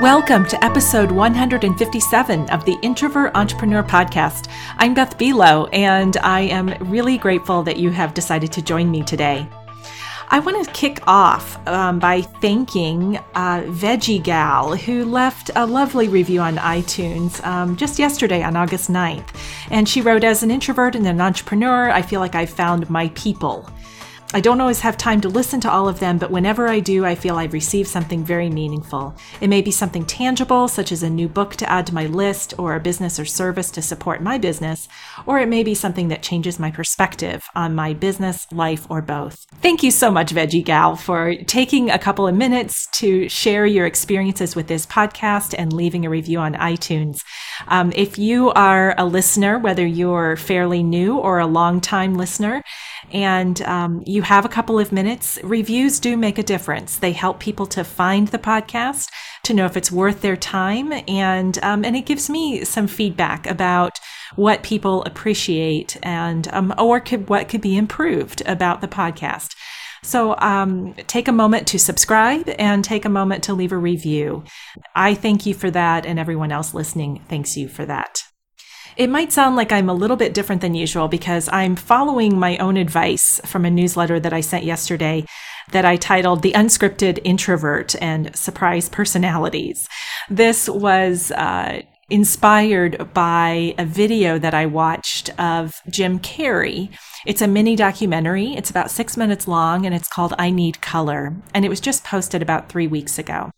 Welcome to episode 157 of the Introvert Entrepreneur Podcast. I'm Beth Buelow, and I am really grateful that you have decided to join me today. I want to kick off um, by thanking uh, Veggie Gal, who left a lovely review on iTunes um, just yesterday on August 9th. And she wrote, As an introvert and an entrepreneur, I feel like I've found my people. I don't always have time to listen to all of them, but whenever I do, I feel I've received something very meaningful. It may be something tangible, such as a new book to add to my list, or a business or service to support my business, or it may be something that changes my perspective on my business, life, or both. Thank you so much, Veggie Gal, for taking a couple of minutes to share your experiences with this podcast and leaving a review on iTunes. Um, if you are a listener, whether you're fairly new or a long time listener, and um, you have a couple of minutes, reviews do make a difference. They help people to find the podcast, to know if it's worth their time, and um, and it gives me some feedback about what people appreciate and um, or could, what could be improved about the podcast. So um, take a moment to subscribe and take a moment to leave a review. I thank you for that, and everyone else listening thanks you for that. It might sound like I'm a little bit different than usual because I'm following my own advice from a newsletter that I sent yesterday that I titled The Unscripted Introvert and Surprise Personalities. This was uh, inspired by a video that I watched of Jim Carrey. It's a mini documentary. It's about six minutes long and it's called I Need Color. And it was just posted about three weeks ago.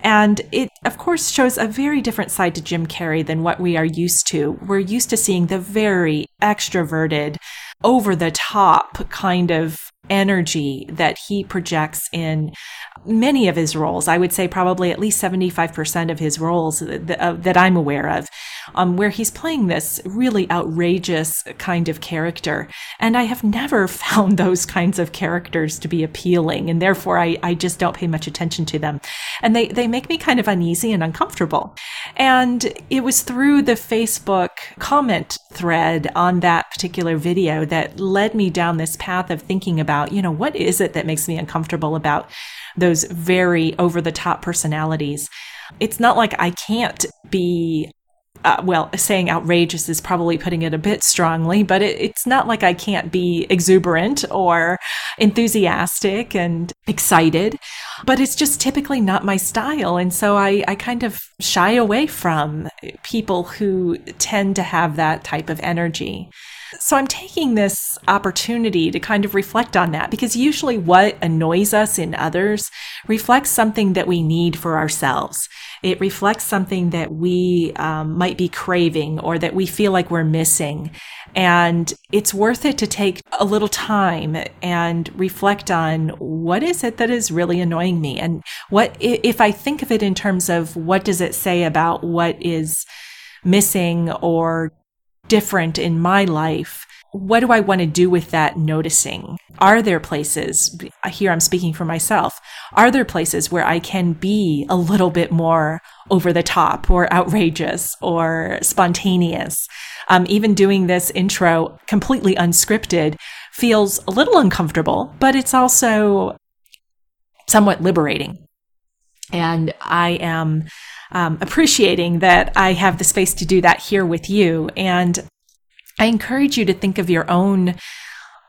And it, of course, shows a very different side to Jim Carrey than what we are used to. We're used to seeing the very extroverted, over the top kind of energy that he projects in many of his roles. I would say probably at least 75% of his roles that, uh, that I'm aware of, um, where he's playing this really outrageous kind of character. And I have never found those kinds of characters to be appealing. And therefore, I, I just don't pay much attention to them. And they, they make me kind of uneasy and uncomfortable. And it was through the Facebook comment thread on that particular video that led me down this path of thinking about, you know, what is it that makes me uncomfortable about those very over the top personalities? It's not like I can't be uh, well, saying outrageous is probably putting it a bit strongly, but it, it's not like I can't be exuberant or enthusiastic and excited, but it's just typically not my style. And so I, I kind of shy away from people who tend to have that type of energy. So I'm taking this opportunity to kind of reflect on that because usually what annoys us in others reflects something that we need for ourselves. It reflects something that we um, might be craving or that we feel like we're missing. And it's worth it to take a little time and reflect on what is it that is really annoying me? And what, if I think of it in terms of what does it say about what is missing or different in my life, what do I want to do with that noticing? Are there places, here I'm speaking for myself, are there places where I can be a little bit more over the top or outrageous or spontaneous? Um, even doing this intro completely unscripted feels a little uncomfortable, but it's also somewhat liberating. And I am um, appreciating that I have the space to do that here with you. And I encourage you to think of your own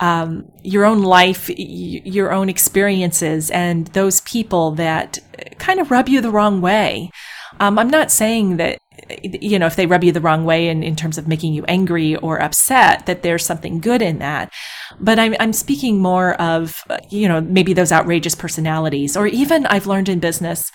um, your own life, your own experiences, and those people that kind of rub you the wrong way. Um, I'm not saying that, you know, if they rub you the wrong way in, in terms of making you angry or upset, that there's something good in that. But I'm, I'm speaking more of, you know, maybe those outrageous personalities, or even I've learned in business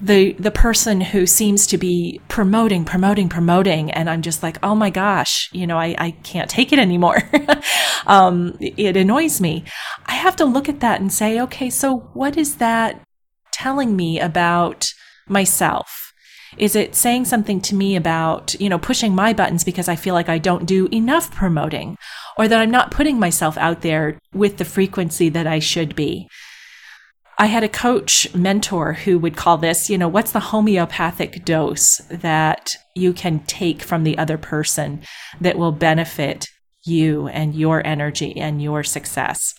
the the person who seems to be promoting promoting promoting and i'm just like oh my gosh you know i, I can't take it anymore. Um, it annoys me. I have to look at that and say okay so what is that telling me about myself? Is it saying something to me about you know pushing my buttons because i feel like i don't do enough promoting or that i'm not putting myself out there with the frequency that i should be I had a coach mentor who would call this, you know, what's the homeopathic dose that you can take from the other person that will benefit you and your energy and your success?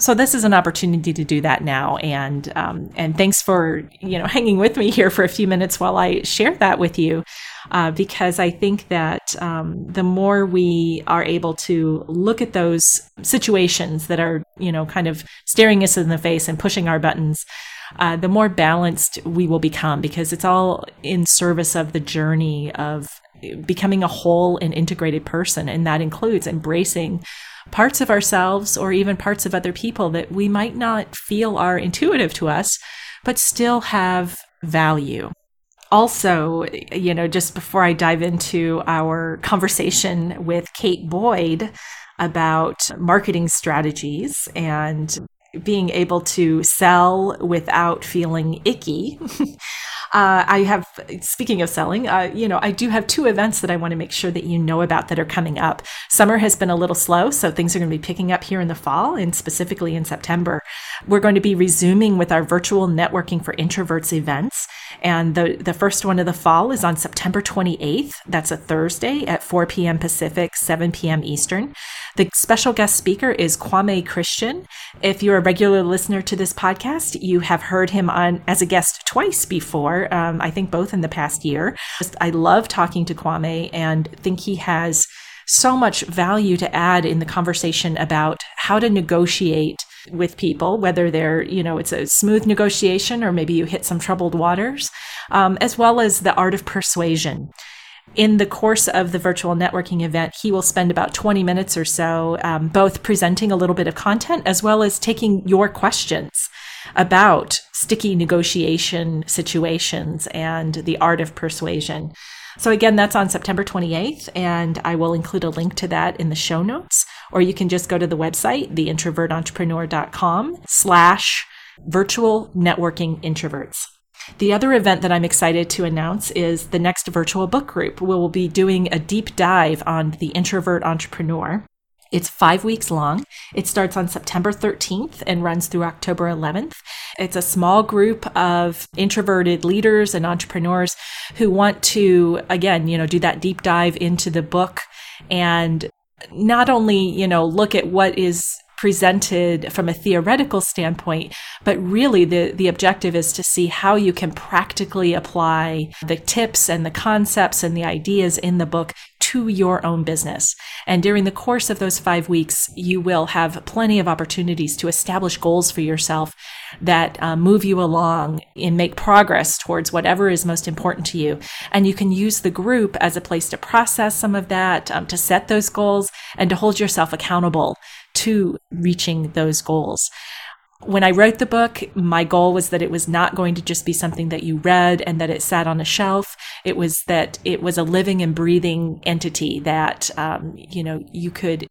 So this is an opportunity to do that now, and um, and thanks for you know hanging with me here for a few minutes while I share that with you, uh, because I think that um, the more we are able to look at those situations that are you know kind of staring us in the face and pushing our buttons, uh, the more balanced we will become, because it's all in service of the journey of becoming a whole and integrated person, and that includes embracing parts of ourselves or even parts of other people that we might not feel are intuitive to us, but still have value. Also, you know, just before I dive into our conversation with Kate Boyd about marketing strategies and being able to sell without feeling icky. Uh, I have, speaking of selling, uh, you know, I do have two events that I want to make sure that you know about that are coming up. Summer has been a little slow, so things are going to be picking up here in the fall and specifically in September. We're going to be resuming with our virtual networking for introverts events. And the, the first one of the fall is on September 28th. That's a Thursday at 4 p.m. Pacific, 7 p.m. Eastern. The special guest speaker is Kwame Christian. If you're a regular listener to this podcast, you have heard him on as a guest twice before. Um, I think both in the past year. I love talking to Kwame and think he has so much value to add in the conversation about how to negotiate with people, whether they're, you know, it's a smooth negotiation or maybe you hit some troubled waters, um, as well as the art of persuasion in the course of the virtual networking event, he will spend about 20 minutes or so um, both presenting a little bit of content as well as taking your questions about sticky negotiation situations and the art of persuasion. So again, that's on September 28th, and I will include a link to that in the show notes, or you can just go to the website, theintrovertentrepreneur.com slash virtual networking introverts. The other event that I'm excited to announce is the next virtual book group. We will be doing a deep dive on the introvert entrepreneur. It's five weeks long. It starts on September 13th and runs through October 11th. It's a small group of introverted leaders and entrepreneurs who want to, again, you know, do that deep dive into the book and not only, you know, look at what is presented from a theoretical standpoint, but really the, the objective is to see how you can practically apply the tips and the concepts and the ideas in the book to your own business. And during the course of those five weeks, you will have plenty of opportunities to establish goals for yourself that uh, move you along and make progress towards whatever is most important to you. And you can use the group as a place to process some of that, um, to set those goals, and to hold yourself accountable to reaching those goals. When I wrote the book, my goal was that it was not going to just be something that you read and that it sat on a shelf. It was that it was a living and breathing entity that, um, you know, you could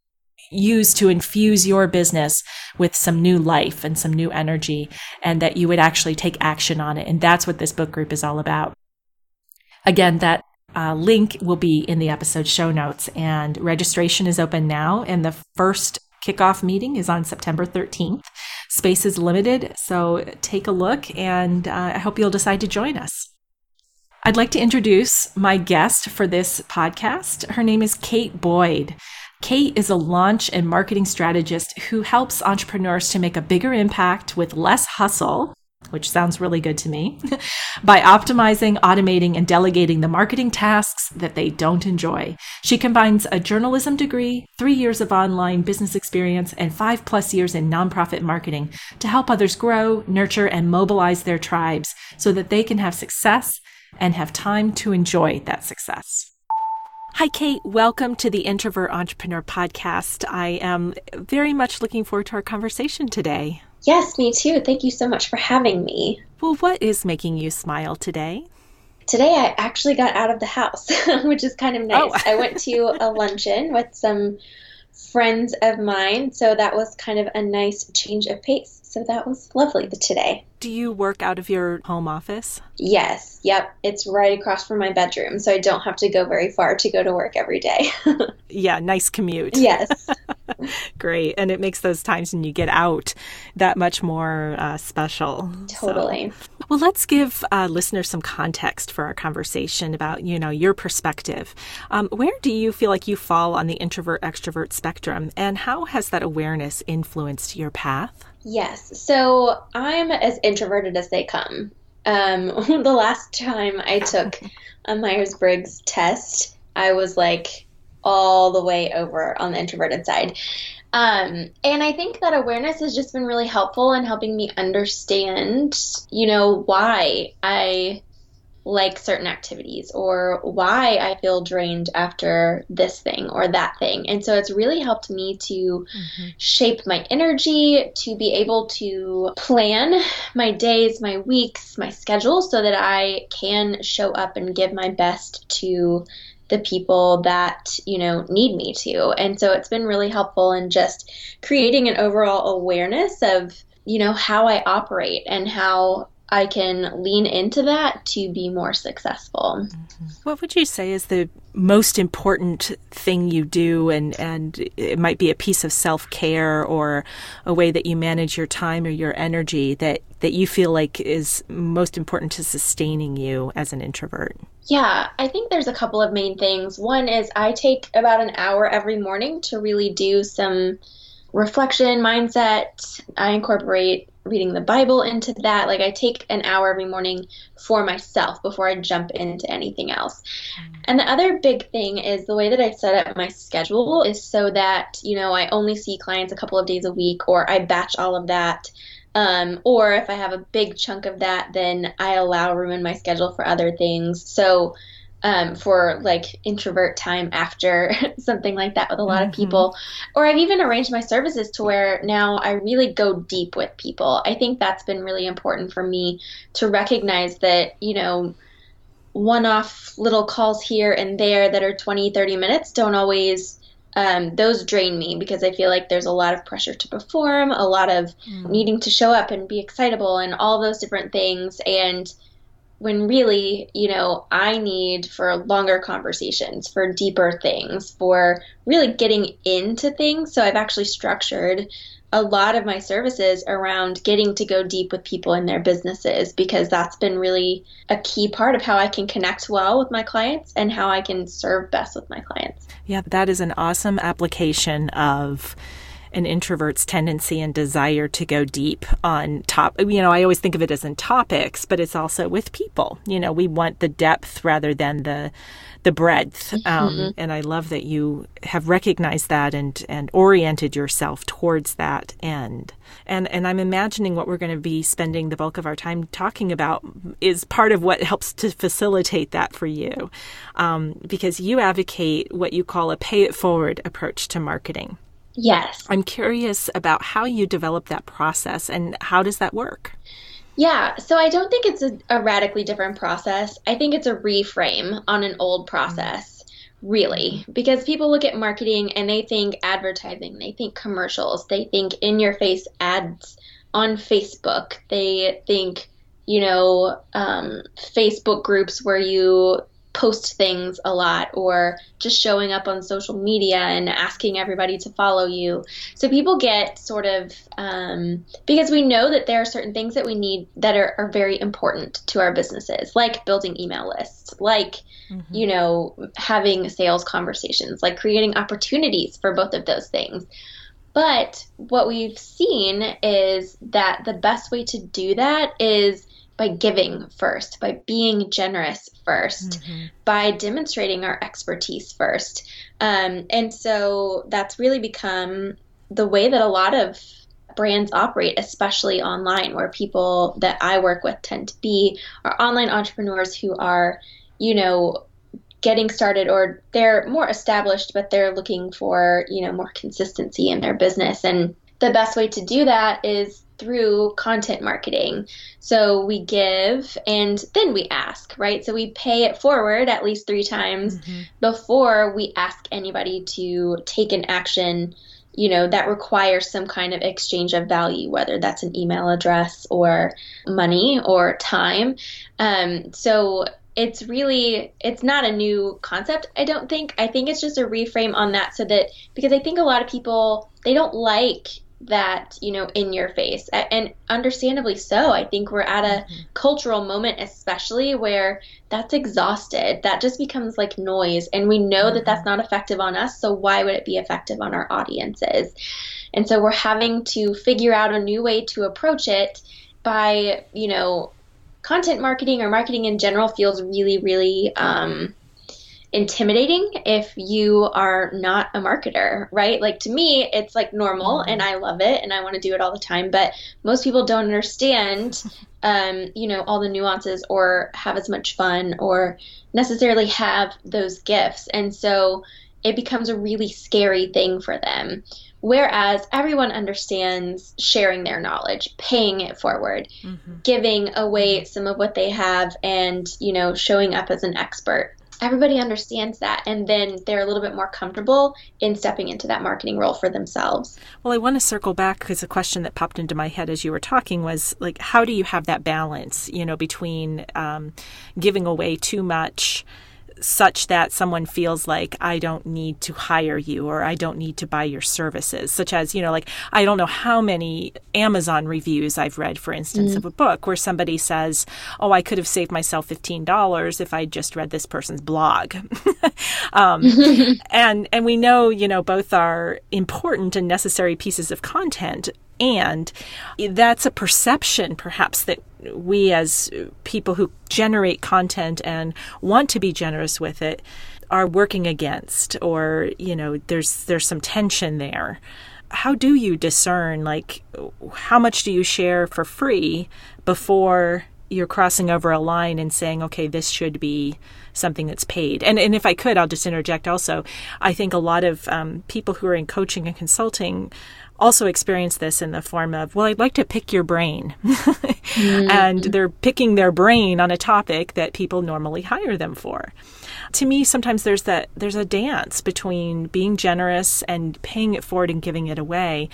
use to infuse your business with some new life and some new energy and that you would actually take action on it. And that's what this book group is all about. Again, that uh, link will be in the episode show notes and registration is open now and the first kickoff meeting is on September 13th. Space is limited, so take a look and uh, I hope you'll decide to join us. I'd like to introduce my guest for this podcast. Her name is Kate Boyd. Kate is a launch and marketing strategist who helps entrepreneurs to make a bigger impact with less hustle which sounds really good to me, by optimizing, automating, and delegating the marketing tasks that they don't enjoy. She combines a journalism degree, three years of online business experience, and five plus years in nonprofit marketing to help others grow, nurture, and mobilize their tribes so that they can have success and have time to enjoy that success. Hi, Kate. Welcome to the Introvert Entrepreneur Podcast. I am very much looking forward to our conversation today. Yes, me too. Thank you so much for having me. Well, what is making you smile today? Today I actually got out of the house, which is kind of oh. nice. Oh. I went to a luncheon with some friends of mine, so that was kind of a nice change of pace. So that was lovely today. Do you work out of your home office? Yes. Yep. It's right across from my bedroom, so I don't have to go very far to go to work every day. yeah, nice commute. Yes. Great. And it makes those times when you get out that much more uh, special. Totally. So, well, let's give uh, listeners some context for our conversation about, you know, your perspective. Um, where do you feel like you fall on the introvert extrovert spectrum, and how has that awareness influenced your path? Yes. So I'm as introverted as they come. Um, the last time I took a Myers Briggs test, I was like all the way over on the introverted side. Um, and I think that awareness has just been really helpful in helping me understand, you know, why I like certain activities or why I feel drained after this thing or that thing. And so it's really helped me to mm-hmm. shape my energy, to be able to plan my days, my weeks, my schedule so that I can show up and give my best to the people that you know need me to and so it's been really helpful in just creating an overall awareness of you know how i operate and how I can lean into that to be more successful. What would you say is the most important thing you do and and it might be a piece of self-care or a way that you manage your time or your energy that that you feel like is most important to sustaining you as an introvert? Yeah, I think there's a couple of main things. One is I take about an hour every morning to really do some reflection mindset. I incorporate reading the Bible into that. Like I take an hour every morning for myself before I jump into anything else. Mm. And the other big thing is the way that I set up my schedule is so that, you know, I only see clients a couple of days a week or I batch all of that. Um, or if I have a big chunk of that, then I allow room in my schedule for other things. So um, for like introvert time after something like that with a lot mm-hmm. of people. Or I've even arranged my services to where now I really go deep with people. I think that's been really important for me to recognize that, you know, one off little calls here and there that are 20, 30 minutes don't always. Um, those drain me because I feel like there's a lot of pressure to perform, a lot of mm. needing to show up and be excitable, and all those different things. And when really, you know, I need for longer conversations, for deeper things, for really getting into things. So I've actually structured a lot of my services around getting to go deep with people in their businesses because that's been really a key part of how I can connect well with my clients and how I can serve best with my clients. Yeah, that is an awesome application of an introvert's tendency and desire to go deep on top. You know, I always think of it as in topics, but it's also with people. You know, we want the depth rather than the the breadth. Um, mm-hmm. And I love that you have recognized that and and oriented yourself towards that end. And and I'm imagining what we're going to be spending the bulk of our time talking about is part of what helps to facilitate that for you, um, because you advocate what you call a pay it forward approach to marketing. Yes. I'm curious about how you develop that process and how does that work? Yeah, so I don't think it's a, a radically different process. I think it's a reframe on an old process, really, because people look at marketing and they think advertising, they think commercials, they think in your face ads on Facebook, they think, you know, um, Facebook groups where you post things a lot or just showing up on social media and asking everybody to follow you. So people get sort of, um, because we know that there are certain things that we need that are, are very important to our businesses, like building email lists, like, mm-hmm. you know, having sales conversations, like creating opportunities for both of those things. But what we've seen is that the best way to do that is by giving first, by being generous 1st mm-hmm. by demonstrating our expertise first. Um, and so that's really become the way that a lot of brands operate, especially online, where people that I work with tend to be are online entrepreneurs who are, you know, getting started or they're more established, but they're looking for, you know, more consistency in their business. And the best way to do that is through content marketing. So we give and then we ask, right? So we pay it forward at least three times mm-hmm. before we ask anybody to take an action you know, that requires some kind of exchange of value, whether that's an email address or money or time. Um, so it's really it's not a new concept i don't think i think it's just a reframe on that so that because i think a lot of people they don't like that you know in your face and understandably so i think we're at a mm-hmm. cultural moment especially where that's exhausted that just becomes like noise and we know mm-hmm. that that's mm-hmm. not effective on us so why would it be effective on our audiences and so we're having to figure out a new way to approach it by you know content marketing or marketing in general feels really really um, intimidating if you are not a marketer, right? Like to me, it's like normal mm-hmm. and I love it and I want to do it all the time, but most people don't understand um, you know, all the nuances or have as much fun or necessarily have those gifts. And so it becomes a really scary thing for them. Whereas everyone understands sharing their knowledge, paying it forward, mm-hmm. giving away some of what they have, and, you know, showing up as an expert everybody understands that and then they're a little bit more comfortable in stepping into that marketing role for themselves. Well i want to circle back because a question that popped into my head as you were talking was like how do you have that balance you know between um, giving away too much such that someone feels like I don't need to hire you or I don't need to buy your services, such as, you know, like I don't know how many Amazon reviews I've read, for instance, mm of a book where somebody says, Oh, I could have saved myself $15 if I just read this person's blog. um, and, and we know, you know, both are important and necessary pieces of content. And that's a perception, perhaps, that we as people who generate content and want to be generous with it are working against or you know there's there's some tension there. How do you discern like how much do you share for free before you're crossing over a line and saying okay this should be something that's paid and and if i could i'll just interject also i think a lot of um, people who are in coaching and consulting also experience this in the form of, well, I'd like to pick your brain. mm-hmm. And they're picking their brain on a topic that people normally hire them for. To me, sometimes there's that there's a dance between being generous and paying it forward and giving it away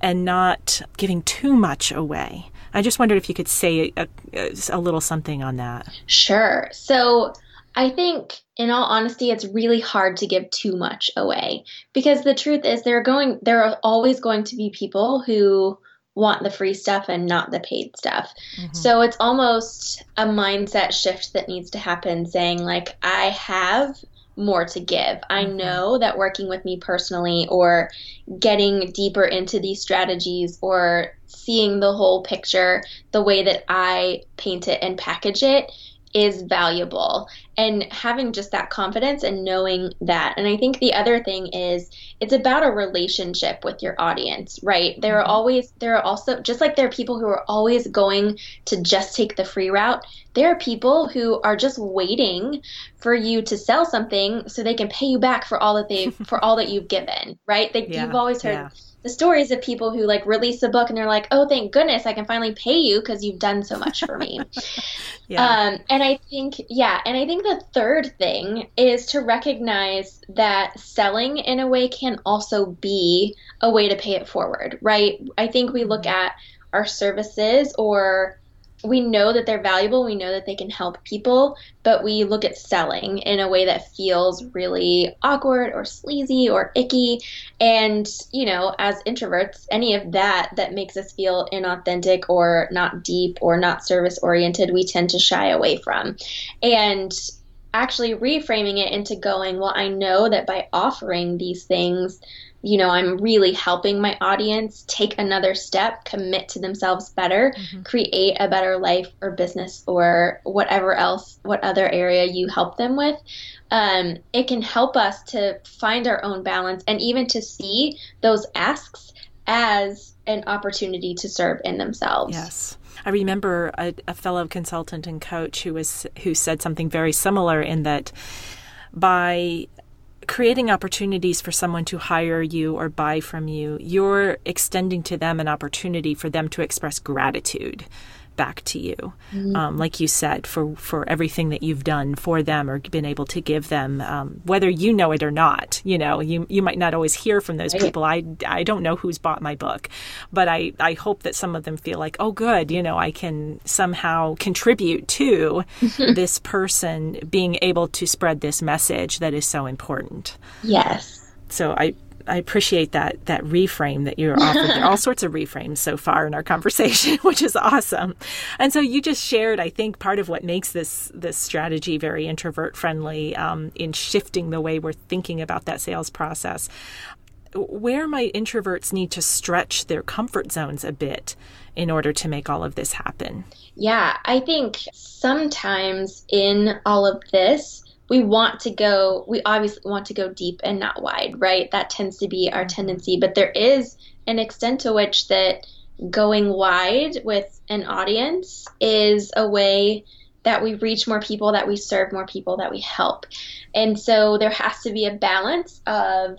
and not giving too much away. I just wondered if you could say a, a, a little something on that. Sure. So I think, in all honesty, it's really hard to give too much away because the truth is, there are going, there are always going to be people who want the free stuff and not the paid stuff. Mm-hmm. So it's almost a mindset shift that needs to happen, saying like, I have more to give. I mm-hmm. know that working with me personally or getting deeper into these strategies or seeing the whole picture the way that I paint it and package it is valuable. And having just that confidence and knowing that. And i think the other thing is it's about a relationship with your audience right? There are mm-hmm. always there are also just like there are people who are always going to just take the free route there are people who are just waiting for you to sell something so they can pay you back for all that they for all that you've given right they, yeah, you've always heard yeah the stories of people who like release a book and they're like, oh, thank goodness I can finally pay you because you've done so much for me. yeah. Um, and I think, yeah, and I think the third thing is to recognize that selling in a way can also be a way to pay it forward, right? I think we look mm-hmm. at our services or we know that they're valuable, we know that they can help people, but we look at selling in a way that feels really awkward or sleazy or icky. And, you know, as introverts, any of that that makes us feel inauthentic or not deep or not service oriented, we tend to shy away from. And actually reframing it into going, well, I know that by offering these things, you know, I'm really helping my audience take another step, commit to themselves better, mm-hmm. create a better life or business or whatever else, what other area you help them with. Um, it can help us to find our own balance and even to see those asks as an opportunity to serve in themselves. Yes. I remember a, a fellow consultant and coach who was who said something very similar in that by creating opportunities for someone to hire you or buy from you, you're extending to them an opportunity for them to express gratitude back to you, mm-hmm. um, like you said, for for everything that you've done for them or been able to give them, um, whether you know it or not. You know, you you might not always hear from those right. people. I I don't know who's bought my book, but I I hope that some of them feel like, oh, good, you know, I can somehow contribute to this person being able to spread this message that is so important. Yes. So I I appreciate that that reframe that you're offering. all sorts of reframes so far in our conversation, which is awesome. And so you just shared, I think, part of what makes this this strategy very introvert friendly um, in shifting the way we're thinking about that sales process. Where might introverts need to stretch their comfort zones a bit in order to make all of this happen? Yeah, I think sometimes in all of this, we want to go we obviously want to go deep and not wide right? That tends to be our mm-hmm. tendency. But there is an extent to which that going wide with an audience is a way that we reach more people that we serve more people that we help. And so there has to be a balance of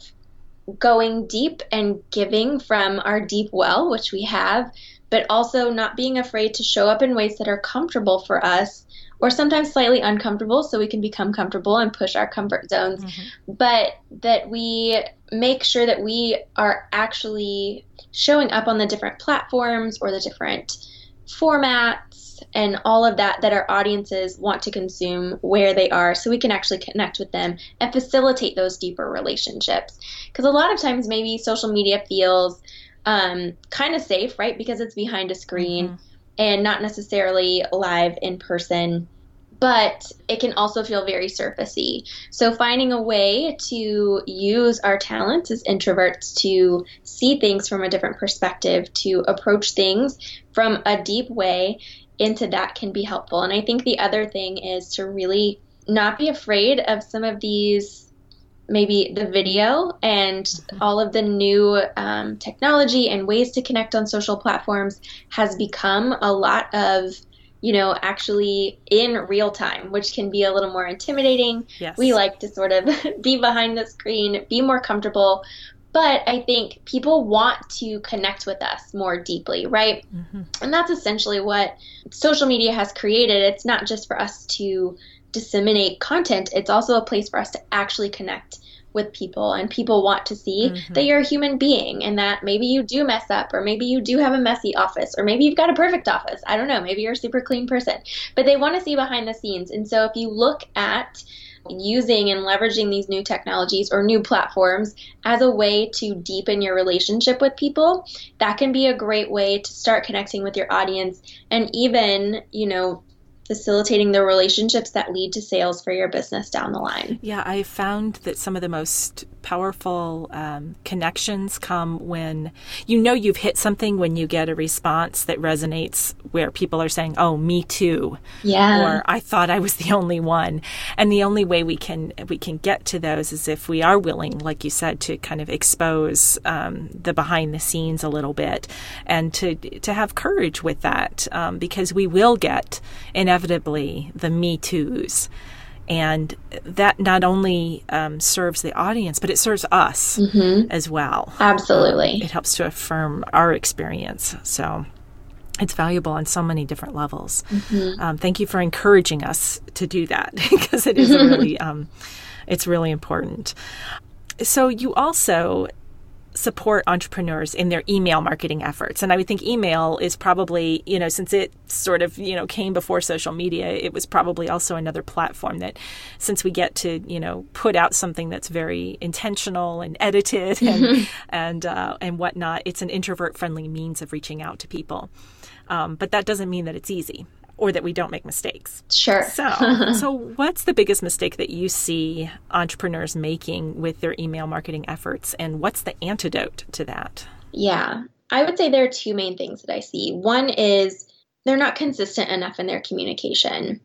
going deep and giving from our deep well which we have but also not being afraid to show up in ways that are comfortable for us or sometimes slightly uncomfortable so we can become comfortable and push our comfort zones. Mm-hmm. but that we make sure that we are actually showing up on the different platforms or the different formats and all of that that our audiences want to consume where they are so we can actually connect with them and facilitate those deeper relationships. Because a lot of times maybe social media feels um, kind of safe right? Because it's behind a screen. Mm-hmm and not necessarily live in person but it can also feel very surfacey. So, finding a way to use our talents as introverts to see things from a different perspective, to approach things from a deep way into that can be helpful. And I think the other thing is to really not be afraid of some of these maybe the video and all of the new um, technology and ways to connect on social platforms has become a lot of you know actually in real time which can be a little more intimidating. Yes. we like to sort of be behind the screen be more comfortable. But i think people want to connect with us more deeply right? Mm-hmm. and that's essentially what social media has created. It's not just for us to disseminate content, it's also a place for us to actually connect with people and people want to see mm-hmm. that you're a human being and that maybe you do mess up or maybe you do have a messy office or maybe you've got a perfect office. I don't know, maybe you're a super clean person. But they want to see behind the scenes. And so if you look at using and leveraging these new technologies or new platforms as a way to deepen your relationship with people, that can be a great way to start connecting with your audience and even, you know, facilitating the relationships that lead to sales for your business down the line. Yeah, I found that some of the most powerful um, connections come when you know you've hit something when you get a response that resonates where people are saying, "Oh, me too," yeah, or "I thought I was the only one." And the only way we can we can get to those is if we are willing, like you said, to kind of expose um, the behind the scenes a little bit and to to have courage with that um, because we will get inevitably the me toos. And that not only um, serves the audience but it serves us mm-hmm. as well. Absolutely. Um, it helps to affirm our experience. So it's valuable on so many different levels. Mm-hmm. um, thank you for encouraging us to do that because it is really um, it's really important. So you also support entrepreneurs in their email marketing efforts. And I would think email is probably, you know, since it sort of, you know, came before social media, it was probably also another platform that since we get to, you know, put out something that's very intentional and edited and mm-hmm. and uh, and whatnot, it's an introvert friendly means of reaching out to people. Um, but that doesn't mean that it's easy or that we don't make mistakes. Sure. So, so what's the biggest mistake that you see entrepreneurs making with their email marketing efforts and what's the antidote to that? Yeah. I would say there are two main things that I see. One is they're not consistent enough in their communication.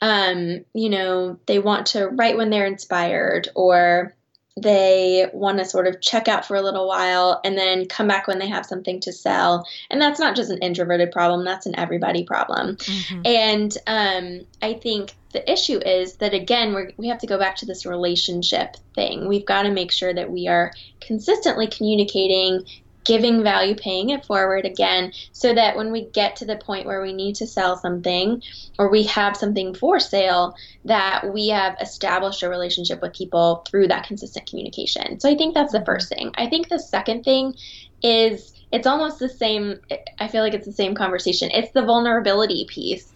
Um, you know, they want to write when they're inspired or they want to sort of check out for a little while and then come back when they have something to sell. And that's not just an introverted problem, that's an everybody problem. Mm-hmm. And um, I think the issue is that, again, we we have to go back to this relationship thing. We've got to make sure that we are consistently communicating giving value, paying it forward again, so that when we get to the point where we need to sell something or we have something for sale, that we have established a relationship with people through that consistent communication. So I think that's the first thing. I think the second thing is it's almost the same i feel like it's the same conversation it's the vulnerability piece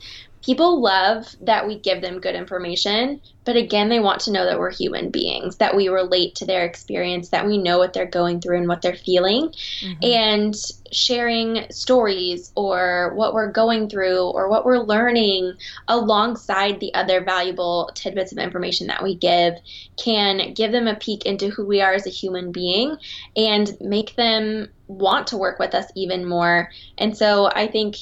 people love that we give them good information, but again, they want to know that we're human beings, that we relate to their experience, that we know what they're going through and what they're feeling. Mm-hmm. And sharing stories or what we're going through or what we're learning alongside the other valuable tidbits of information that we give can give them a peek into who we are as a human being and make them want to work with us even more. And so I think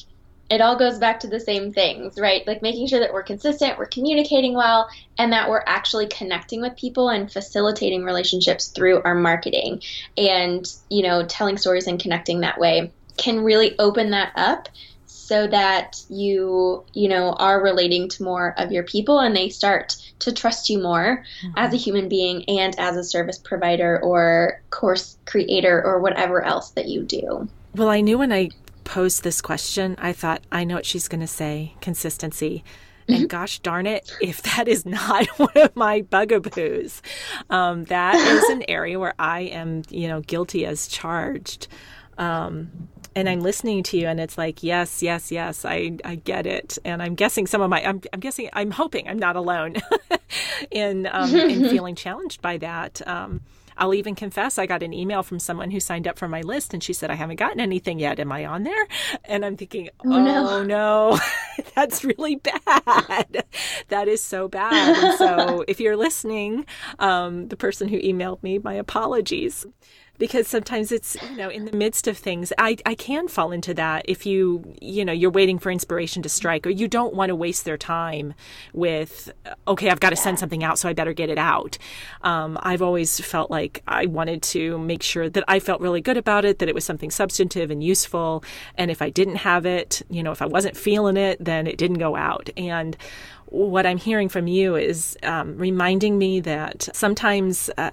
it all goes back to the same things, right? Like making sure that we're consistent, we're communicating well, and that we're actually connecting with people and facilitating relationships through our marketing. And, you know, telling stories and connecting that way can really open that up so that you, you know, are relating to more of your people and they start to trust you more mm-hmm. as a human being and as a service provider or course creator or whatever else that you do. Well, I knew when I posed this question, I thought, I know what she's going to say consistency. And mm-hmm. gosh darn it, if that is not one of my bugaboos, um, that is an area where I am, you know, guilty as charged. Um, and I'm listening to you, and it's like, yes, yes, yes, I, I get it. And I'm guessing some of my, I'm, I'm guessing, I'm hoping I'm not alone in, um, in feeling challenged by that. Um, I'll even confess I got an email from someone who signed up for my list and she said, I haven't gotten anything yet. Am I on there? And I'm thinking, oh, oh no, no. that's really bad. that is so bad. And so if you're listening, um, the person who emailed me, my apologies because sometimes it's you know in the midst of things i i can fall into that if you you know you're waiting for inspiration to strike or you don't want to waste their time with okay i've got to send something out so i better get it out. Um, i've always felt like i wanted to make sure that i felt really good about it that it was something substantive and useful. And if i didn't have it you know if i wasn't feeling it then it didn't go out. And what I'm hearing from you is um, reminding me that sometimes uh,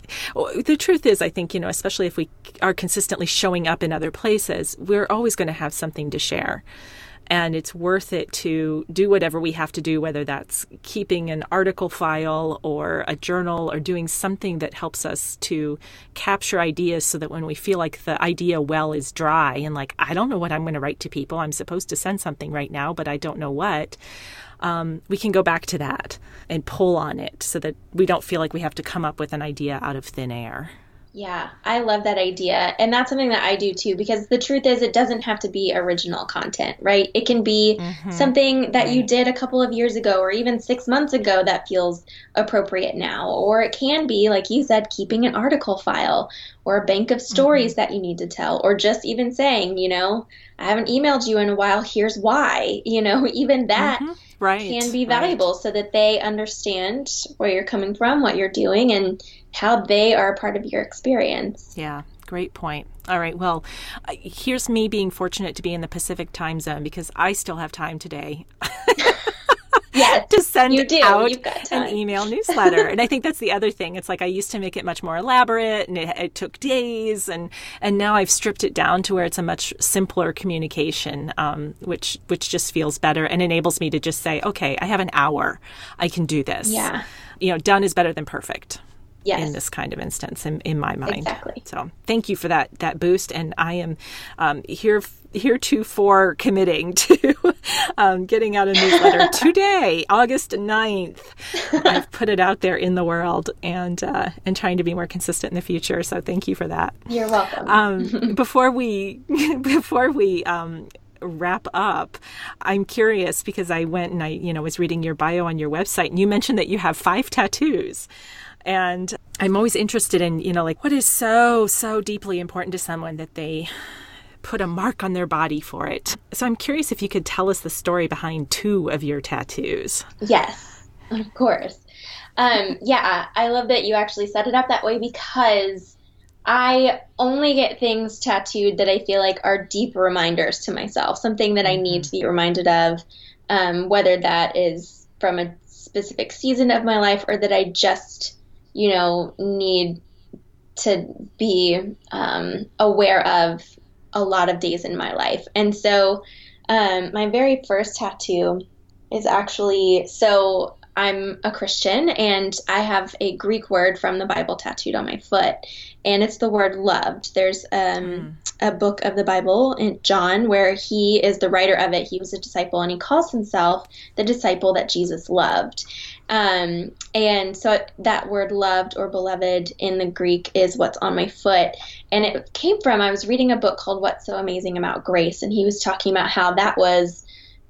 the truth is, I think, you know, especially if we are consistently showing up in other places, we're always going to have something to share. And it's worth it to do whatever we have to do, whether that's keeping an article file or a journal or doing something that helps us to capture ideas so that when we feel like the idea well is dry and like, I don't know what I'm going to write to people, I'm supposed to send something right now, but I don't know what um, we can go back to that and pull on it so that we don't feel like we have to come up with an idea out of thin air. Yeah, I love that idea. And that's something that I do too, because the truth is, it doesn't have to be original content, right? It can be mm-hmm. something that right. you did a couple of years ago or even six months ago that feels appropriate now. Or it can be, like you said, keeping an article file or a bank of stories mm-hmm. that you need to tell, or just even saying, you know, I haven't emailed you in a while, here's why. You know, even that. Mm-hmm right, can be valuable right. so that they understand where you're coming from, what you're doing, and how they are a part of your experience. Yeah. Great point. All right. Well, here's me being fortunate to be in the Pacific time zone because I still have time today. yes, to send out an email newsletter. and I think that's the other thing. It's like I used to make it much more elaborate and it, it, took days and and now I've stripped it down to where it's a much simpler communication, um, which which just feels better and enables me to just say, okay, I have an hour, I can do this. Yeah, you know, done is better than perfect yes. in this kind of instance in, in my mind. Exactly. So thank you for that that boost, and I am um, here heretofore committing to um, getting out a newsletter today, August 9th. I've put it out there in the world and uh, and trying to be more consistent in the future. So thank you for that. You're welcome. Um, before we before we um, wrap up, I'm curious because I went and I, you know, was reading your bio on your website and you mentioned that you have five tattoos. And I'm always interested in, you know, like what is so, so deeply important to someone that they put a mark on their body for it. So I'm curious if you could tell us the story behind two of your tattoos. Yes, of course. Um, yeah, I love that you actually set it up that way because I only get things tattooed that I feel like are deep reminders to myself, something that I need mm-hmm. to be reminded of, um, whether that is from a specific season of my life or that I just you know, need to be um, aware of a lot of days in my life. And so um, my very first tattoo is actually so I'm a Christian and I have a Greek word from the Bible tattooed on my foot, and it's the word loved. There's um, mm. a book of the Bible in John where he is the writer of it. He was a disciple and he calls himself the disciple that Jesus loved. Um, and so that word loved or beloved in the Greek is what's on my foot. And it came from, I was reading a book called What's So Amazing About Grace, and he was talking about how that was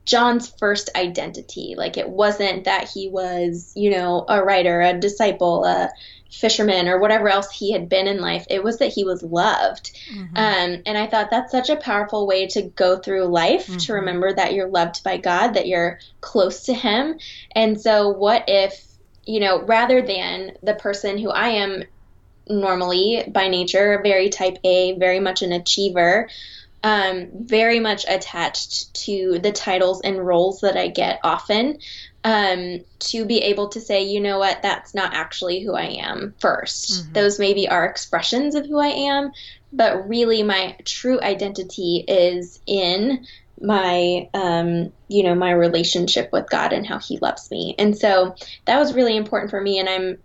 John's first identity. Like it wasn't that he was, you know, a writer, a disciple, a fisherman, or whatever else he had been in life. It was that he was loved. Mm-hmm. Um, and I thought that's such a powerful way to go through life mm-hmm. to remember that you're loved by God, that you're close to Him. And so, what if, you know, rather than the person who I am normally by nature, very type A, very much an achiever, um, very much attached to the titles and roles that I get often um, to be able to say, you know what, that's not actually who I am 1st mm-hmm. Those maybe are expressions of who I am, but really my true identity is in my um, you know my relationship with God and how he loves me. And so that was really important for me and I'm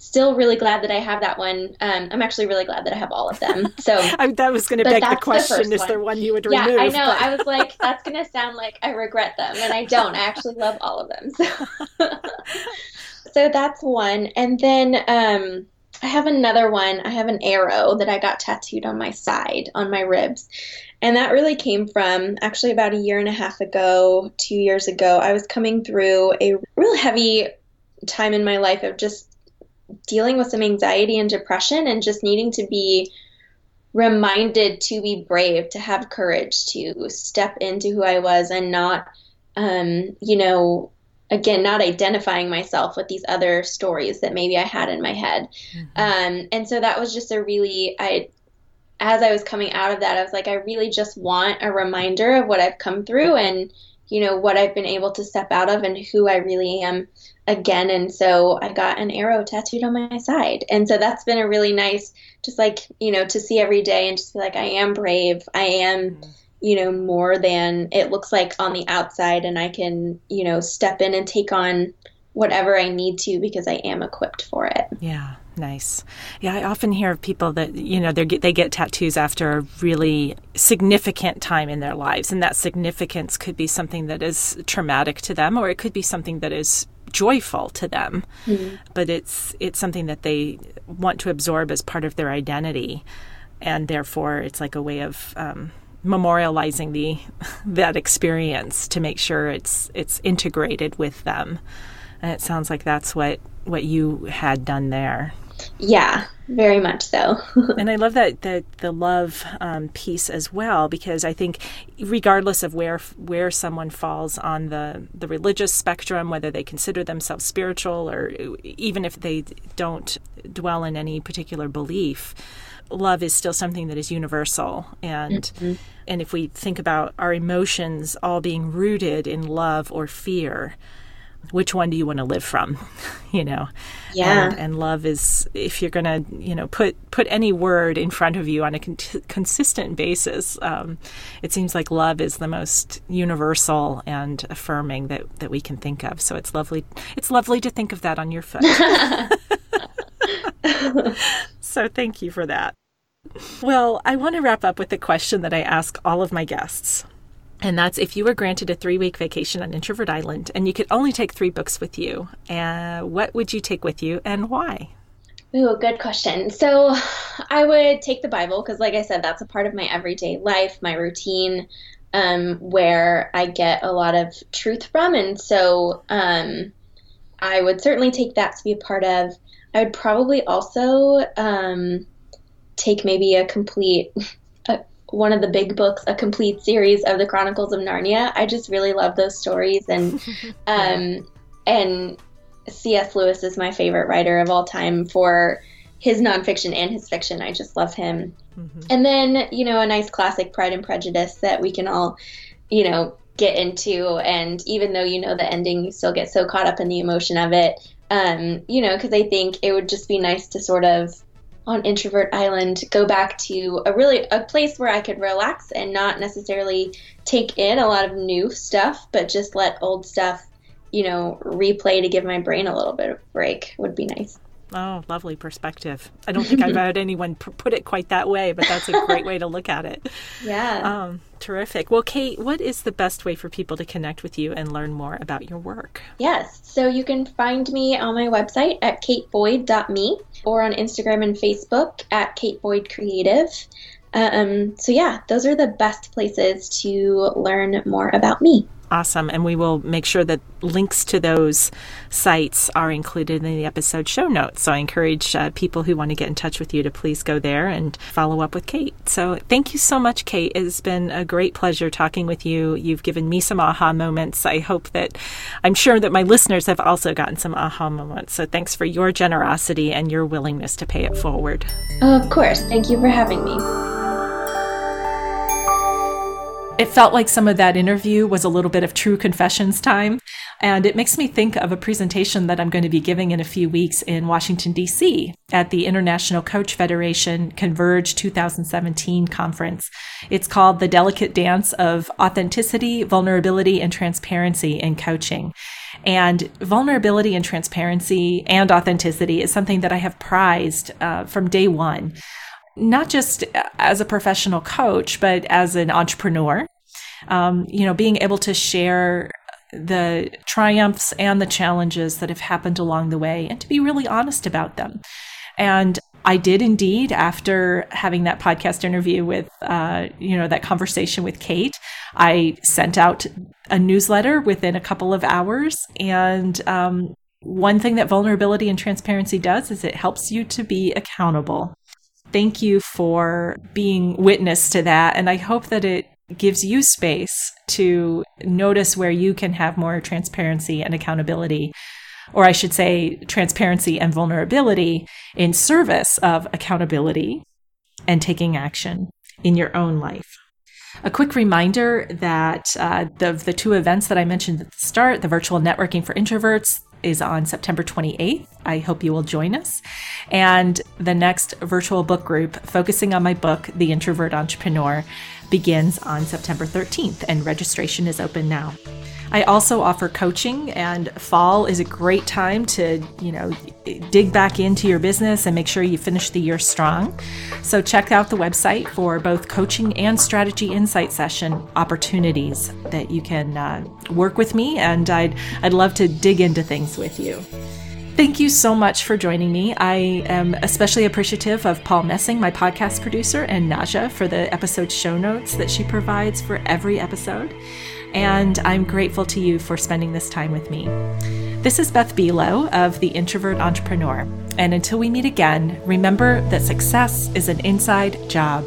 still really glad that I have that one. Um, I'm actually really glad that I have all of them. So I, that was going to beg the question: the Is there one you would yeah, remove? Yeah, I know. But... I was like, that's going to sound like I regret them, and I don't. I actually love all of them. So, so that's one, and then um, I have another one. I have an arrow that I got tattooed on my side, on my ribs. And that really came from actually about a year and a half ago, two years ago. I was coming through a real heavy time in my life of just dealing with some anxiety and depression and just needing to be reminded to be brave, to have courage, to step into who I was and not, um, you know, again, not identifying myself with these other stories that maybe I had in my head. Mm-hmm. Um, and so that was just a really, I, as I was coming out of that, I was like, I really just want a reminder of what I've come through and, you know, what I've been able to step out of and who I really am again. And so I got an arrow tattooed on my side. And so that's been a really nice, just like, you know, to see every day and just be like, I am brave. I am, mm-hmm. you know, more than it looks like on the outside. And I can, you know, step in and take on whatever I need to because I am equipped for it. Yeah. Nice. Yeah, I often hear of people that you know they get they get tattoos after a really significant time in their lives, and that significance could be something that is traumatic to them, or it could be something that is joyful to them. Mm-hmm. but it's it's something that they want to absorb as part of their identity. And therefore it's like a way of um, memorializing the that experience to make sure it's it's integrated with them. And it sounds like that's what what you had done there yeah, very much so. and I love that the the love um, piece as well because I think regardless of where where someone falls on the the religious spectrum, whether they consider themselves spiritual or even if they don't dwell in any particular belief, love is still something that is universal and mm-hmm. and if we think about our emotions all being rooted in love or fear which one do you want to live from? You know? Yeah. And, and love is if you're gonna you know put put any word in front of you on a con- consistent basis um, it seems like love is the most universal and affirming that that we can think of. So it's lovely it's lovely to think of that on your foot. So thank you for that. Well i want to wrap up with the question that i ask all of my guests and that's if you were granted a three week vacation on Introvert Island and you could only take three books with you, uh, what would you take with you and why? Ooh, good question. So I would take the Bible because, like I said, that's a part of my everyday life, my routine, um, where I get a lot of truth from. And so um, I would certainly take that to be a part of. I would probably also um, take maybe a complete one of the big books, a complete series of the Chronicles of Narnia. I just really love those stories, and um, and C.S. Lewis is my favorite writer of all time for his nonfiction and his fiction. I just love him. Mm-hmm. And then you know a nice classic, Pride and Prejudice, that we can all you know get into, and even though you know the ending, you still get so caught up in the emotion of it. Um, you know, because I think it would just be nice to sort of on Introvert Island go back to a really a place where I could relax and not necessarily take in a lot of new stuff, but just let old stuff, you know, replay to give my brain a little bit of break would be nice. Oh, lovely perspective. I don't think I've had anyone put it quite that way, but that's a great way to look at it. Yeah. Um, terrific. Well, Kate, what is the best way for people to connect with you and learn more about your work? Yes. So you can find me on my website at kateboyd.me or on Instagram and Facebook at kateboydcreative. Um, so, yeah, those are the best places to learn more about me. Awesome. And we will make sure that links to those sites are included in the episode show notes. So I encourage uh, people who want to get in touch with you to please go there and follow up with Kate. So thank you so much, Kate. It's been a great pleasure talking with you. You've given me some aha moments. I hope that I'm sure that my listeners have also gotten some aha moments. So thanks for your generosity and your willingness to pay it forward. Oh, of course. Thank you for having me. It felt like some of that interview was a little bit of true confessions time. And it makes me think of a presentation that I'm going to be giving in a few weeks in Washington, D.C. at the International Coach Federation Converge 2017 conference. It's called The Delicate Dance of Authenticity, Vulnerability, and Transparency in Coaching. And vulnerability and transparency and authenticity is something that I have prized uh, from day one not just as a professional coach, but as an entrepreneur. Um, you know, being able to share the triumphs and the challenges that have happened along the way and to be really honest about them. And I did indeed, after having that podcast interview with, uh, you know, that conversation with Kate, I sent out a newsletter within a couple of hours. And um, one thing that vulnerability and transparency does is it helps you to be accountable thank you for being witness to that. And I hope that it gives you space to notice where you can have more transparency and accountability, or I should say, transparency and vulnerability in service of accountability and taking action in your own life. A quick reminder that uh, the, the two events that I mentioned at the start, the virtual networking for introverts, is on September 28th. I hope you will join us. And the next virtual book group focusing on my book, The Introvert Entrepreneur, begins on September 13th, and registration is open now. I also offer coaching, and fall is a great time to, you know, dig back into your business and make sure you finish the year strong. So check out the website for both coaching and strategy insight session opportunities that you can uh, work with me, and I'd I'd love to dig into things with you. Thank you so much for joining me. I am especially appreciative of Paul Messing, my podcast producer, and Naja for the episode show notes that she provides for every episode and I'm grateful to you for spending this time with me. This is Beth Buelow of The Introvert Entrepreneur, and until we meet again, remember that success is an inside job.